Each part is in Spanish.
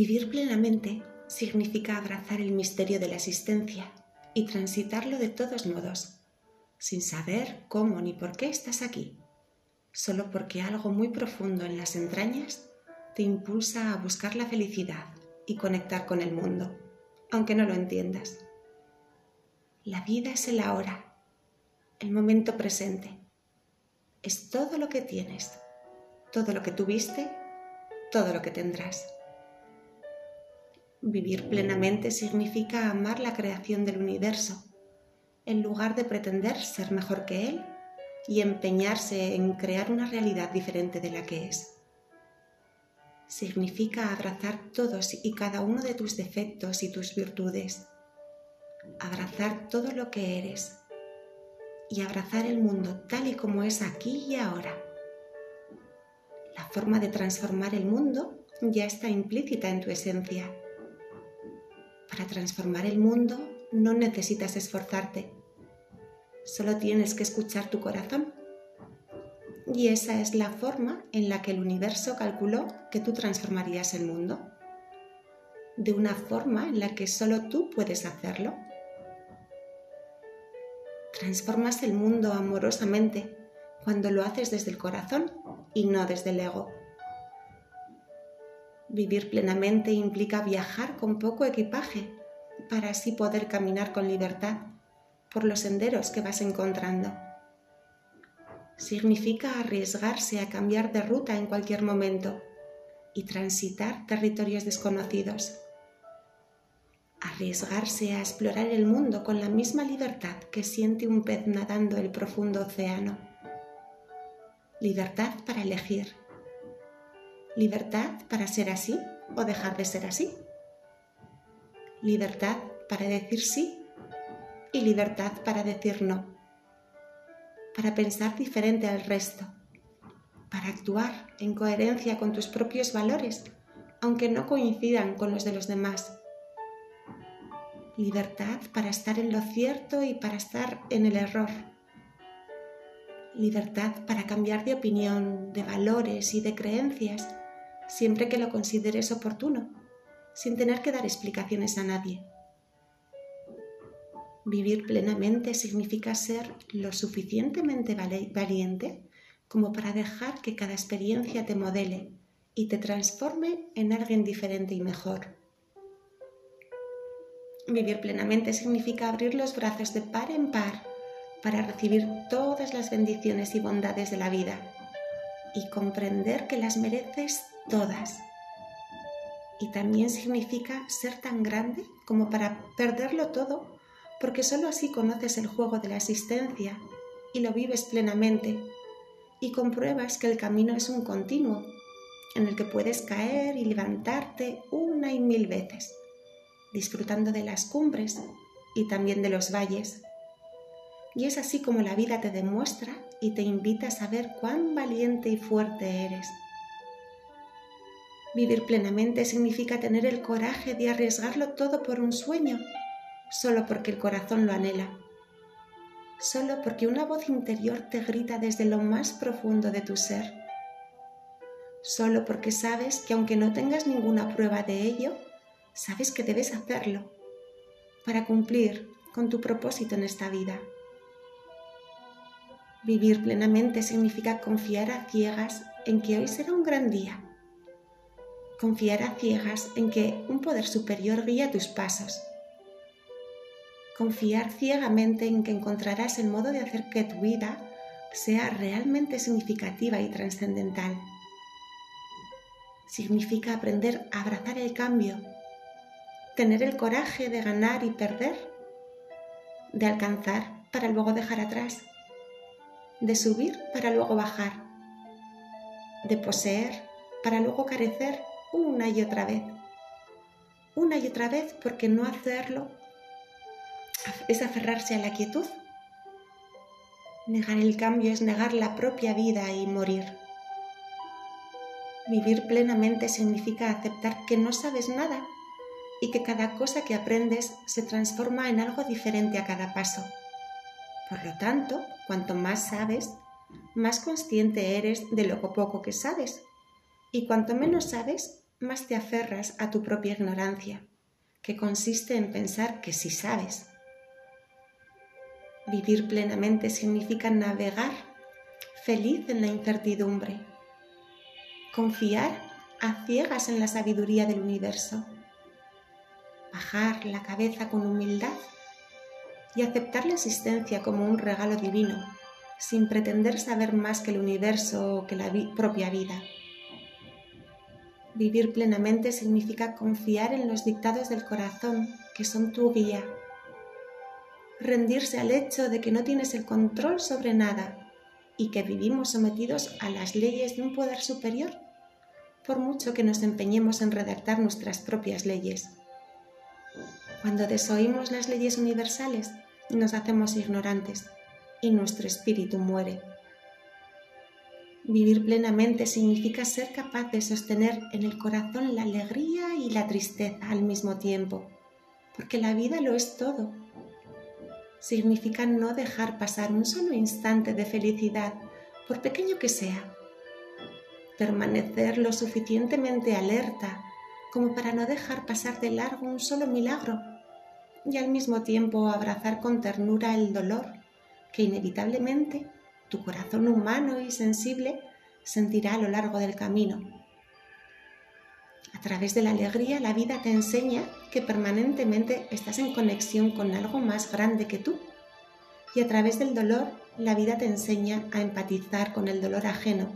Vivir plenamente significa abrazar el misterio de la existencia y transitarlo de todos modos, sin saber cómo ni por qué estás aquí, solo porque algo muy profundo en las entrañas te impulsa a buscar la felicidad y conectar con el mundo, aunque no lo entiendas. La vida es el ahora, el momento presente. Es todo lo que tienes, todo lo que tuviste, todo lo que tendrás. Vivir plenamente significa amar la creación del universo, en lugar de pretender ser mejor que él y empeñarse en crear una realidad diferente de la que es. Significa abrazar todos y cada uno de tus defectos y tus virtudes, abrazar todo lo que eres y abrazar el mundo tal y como es aquí y ahora. La forma de transformar el mundo ya está implícita en tu esencia para transformar el mundo no necesitas esforzarte, solo tienes que escuchar tu corazón. Y esa es la forma en la que el universo calculó que tú transformarías el mundo, de una forma en la que solo tú puedes hacerlo. Transformas el mundo amorosamente cuando lo haces desde el corazón y no desde el ego. Vivir plenamente implica viajar con poco equipaje para así poder caminar con libertad por los senderos que vas encontrando. Significa arriesgarse a cambiar de ruta en cualquier momento y transitar territorios desconocidos. Arriesgarse a explorar el mundo con la misma libertad que siente un pez nadando el profundo océano. Libertad para elegir Libertad para ser así o dejar de ser así. Libertad para decir sí y libertad para decir no. Para pensar diferente al resto. Para actuar en coherencia con tus propios valores, aunque no coincidan con los de los demás. Libertad para estar en lo cierto y para estar en el error. Libertad para cambiar de opinión, de valores y de creencias siempre que lo consideres oportuno, sin tener que dar explicaciones a nadie. Vivir plenamente significa ser lo suficientemente valiente como para dejar que cada experiencia te modele y te transforme en alguien diferente y mejor. Vivir plenamente significa abrir los brazos de par en par para recibir todas las bendiciones y bondades de la vida y comprender que las mereces todas. Y también significa ser tan grande como para perderlo todo, porque sólo así conoces el juego de la existencia y lo vives plenamente y compruebas que el camino es un continuo en el que puedes caer y levantarte una y mil veces, disfrutando de las cumbres y también de los valles. Y es así como la vida te demuestra y te invita a saber cuán valiente y fuerte eres. Vivir plenamente significa tener el coraje de arriesgarlo todo por un sueño, solo porque el corazón lo anhela, solo porque una voz interior te grita desde lo más profundo de tu ser, solo porque sabes que aunque no tengas ninguna prueba de ello, sabes que debes hacerlo para cumplir con tu propósito en esta vida. Vivir plenamente significa confiar a ciegas en que hoy será un gran día Confiar a ciegas en que un poder superior guía tus pasos. Confiar ciegamente en que encontrarás el modo de hacer que tu vida sea realmente significativa y trascendental. Significa aprender a abrazar el cambio, tener el coraje de ganar y perder, de alcanzar para luego dejar atrás, de subir para luego bajar, de poseer para luego carecer una y otra vez. Una y otra vez porque no hacerlo es aferrarse a la quietud. Negar el cambio es negar la propia vida y morir. Vivir plenamente significa aceptar que no sabes nada y que cada cosa que aprendes se transforma en algo diferente a cada paso. Por lo tanto, cuanto más sabes, más consciente eres de lo poco que sabes. Y cuanto menos sabes, más te aferras a tu propia ignorancia, que consiste en pensar que sí sabes. Vivir plenamente significa navegar feliz en la incertidumbre, confiar a ciegas en la sabiduría del universo, bajar la cabeza con humildad y aceptar la existencia como un regalo divino, sin pretender saber más que el universo o que la propia vida. Vivir plenamente significa confiar en los dictados del corazón, que son tu guía. Rendirse al hecho de que no tienes el control sobre nada y que vivimos sometidos a las leyes de un poder superior, por mucho que nos empeñemos en redactar nuestras propias leyes. Cuando desoímos las leyes universales, nos hacemos ignorantes y nuestro espíritu muere. Vivir plenamente significa ser capaz de sostener en el corazón la alegría y la tristeza al mismo tiempo, porque la vida lo es todo. Significa no dejar pasar un solo instante de felicidad, por pequeño que sea. Permanecer lo suficientemente alerta como para no dejar pasar de largo un solo milagro y al mismo tiempo abrazar con ternura el dolor que inevitablemente tu corazón humano y sensible sentirá a lo largo del camino. A través de la alegría la vida te enseña que permanentemente estás en conexión con algo más grande que tú. Y a través del dolor la vida te enseña a empatizar con el dolor ajeno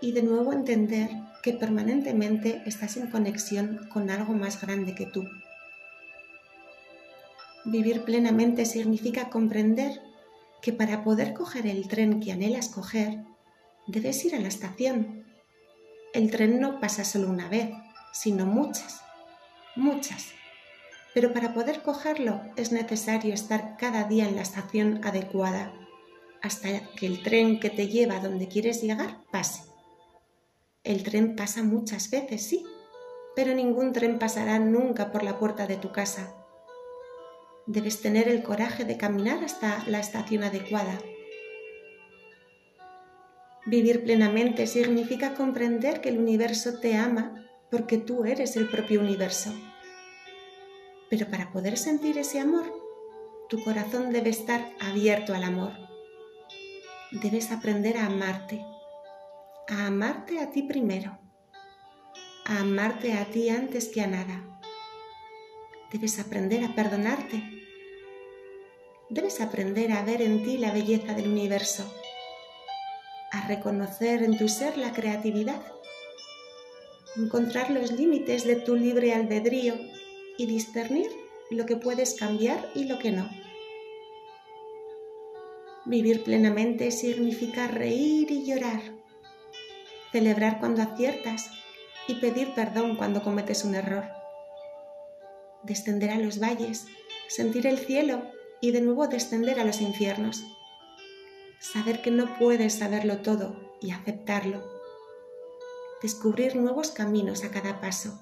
y de nuevo entender que permanentemente estás en conexión con algo más grande que tú. Vivir plenamente significa comprender que para poder coger el tren que anhelas coger, debes ir a la estación. El tren no pasa solo una vez, sino muchas, muchas. Pero para poder cogerlo es necesario estar cada día en la estación adecuada, hasta que el tren que te lleva donde quieres llegar pase. El tren pasa muchas veces, sí, pero ningún tren pasará nunca por la puerta de tu casa debes tener el coraje de caminar hasta la estación adecuada. Vivir plenamente significa comprender que el universo te ama porque tú eres el propio universo. Pero para poder sentir ese amor, tu corazón debe estar abierto al amor. Debes aprender a amarte, a amarte a ti primero, a amarte a ti antes que a nada Debes aprender a perdonarte. Debes aprender a ver en ti la belleza del universo, a reconocer en tu ser la creatividad, encontrar los límites de tu libre albedrío y discernir lo que puedes cambiar y lo que no. Vivir plenamente significa reír y llorar, celebrar cuando aciertas y pedir perdón cuando cometes un error descender a los valles, sentir el cielo y de nuevo descender a los infiernos. Saber que no puedes saberlo todo y aceptarlo. Descubrir nuevos caminos a cada paso.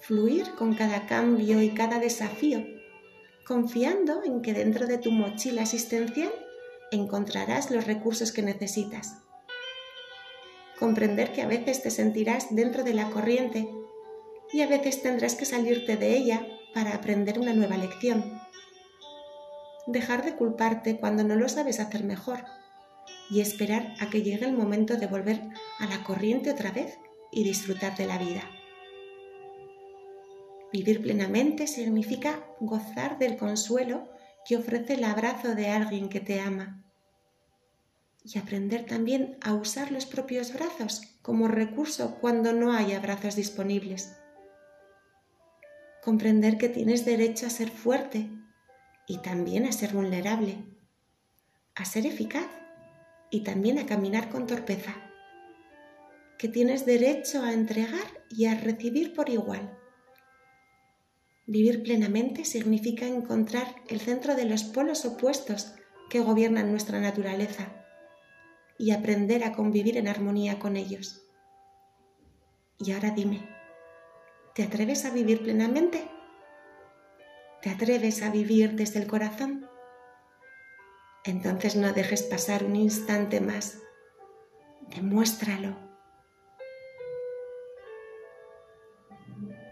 Fluir con cada cambio y cada desafío, confiando en que dentro de tu mochila existencial encontrarás los recursos que necesitas. Comprender que a veces te sentirás dentro de la corriente y a veces tendrás que salirte de ella para aprender una nueva lección. Dejar de culparte cuando no lo sabes hacer mejor y esperar a que llegue el momento de volver a la corriente otra vez y disfrutar de la vida. Vivir plenamente significa gozar del consuelo que ofrece el abrazo de alguien que te ama y aprender también a usar los propios brazos como recurso cuando no haya brazos disponibles comprender que tienes derecho a ser fuerte y también a ser vulnerable, a ser eficaz y también a caminar con torpeza, que tienes derecho a entregar y a recibir por igual. Vivir plenamente significa encontrar el centro de los polos opuestos que gobiernan nuestra naturaleza y aprender a convivir en armonía con ellos. Y ahora dime, ¿Te atreves a vivir plenamente? ¿Te atreves a vivir desde el corazón? Entonces no dejes pasar un instante más. Demuéstralo.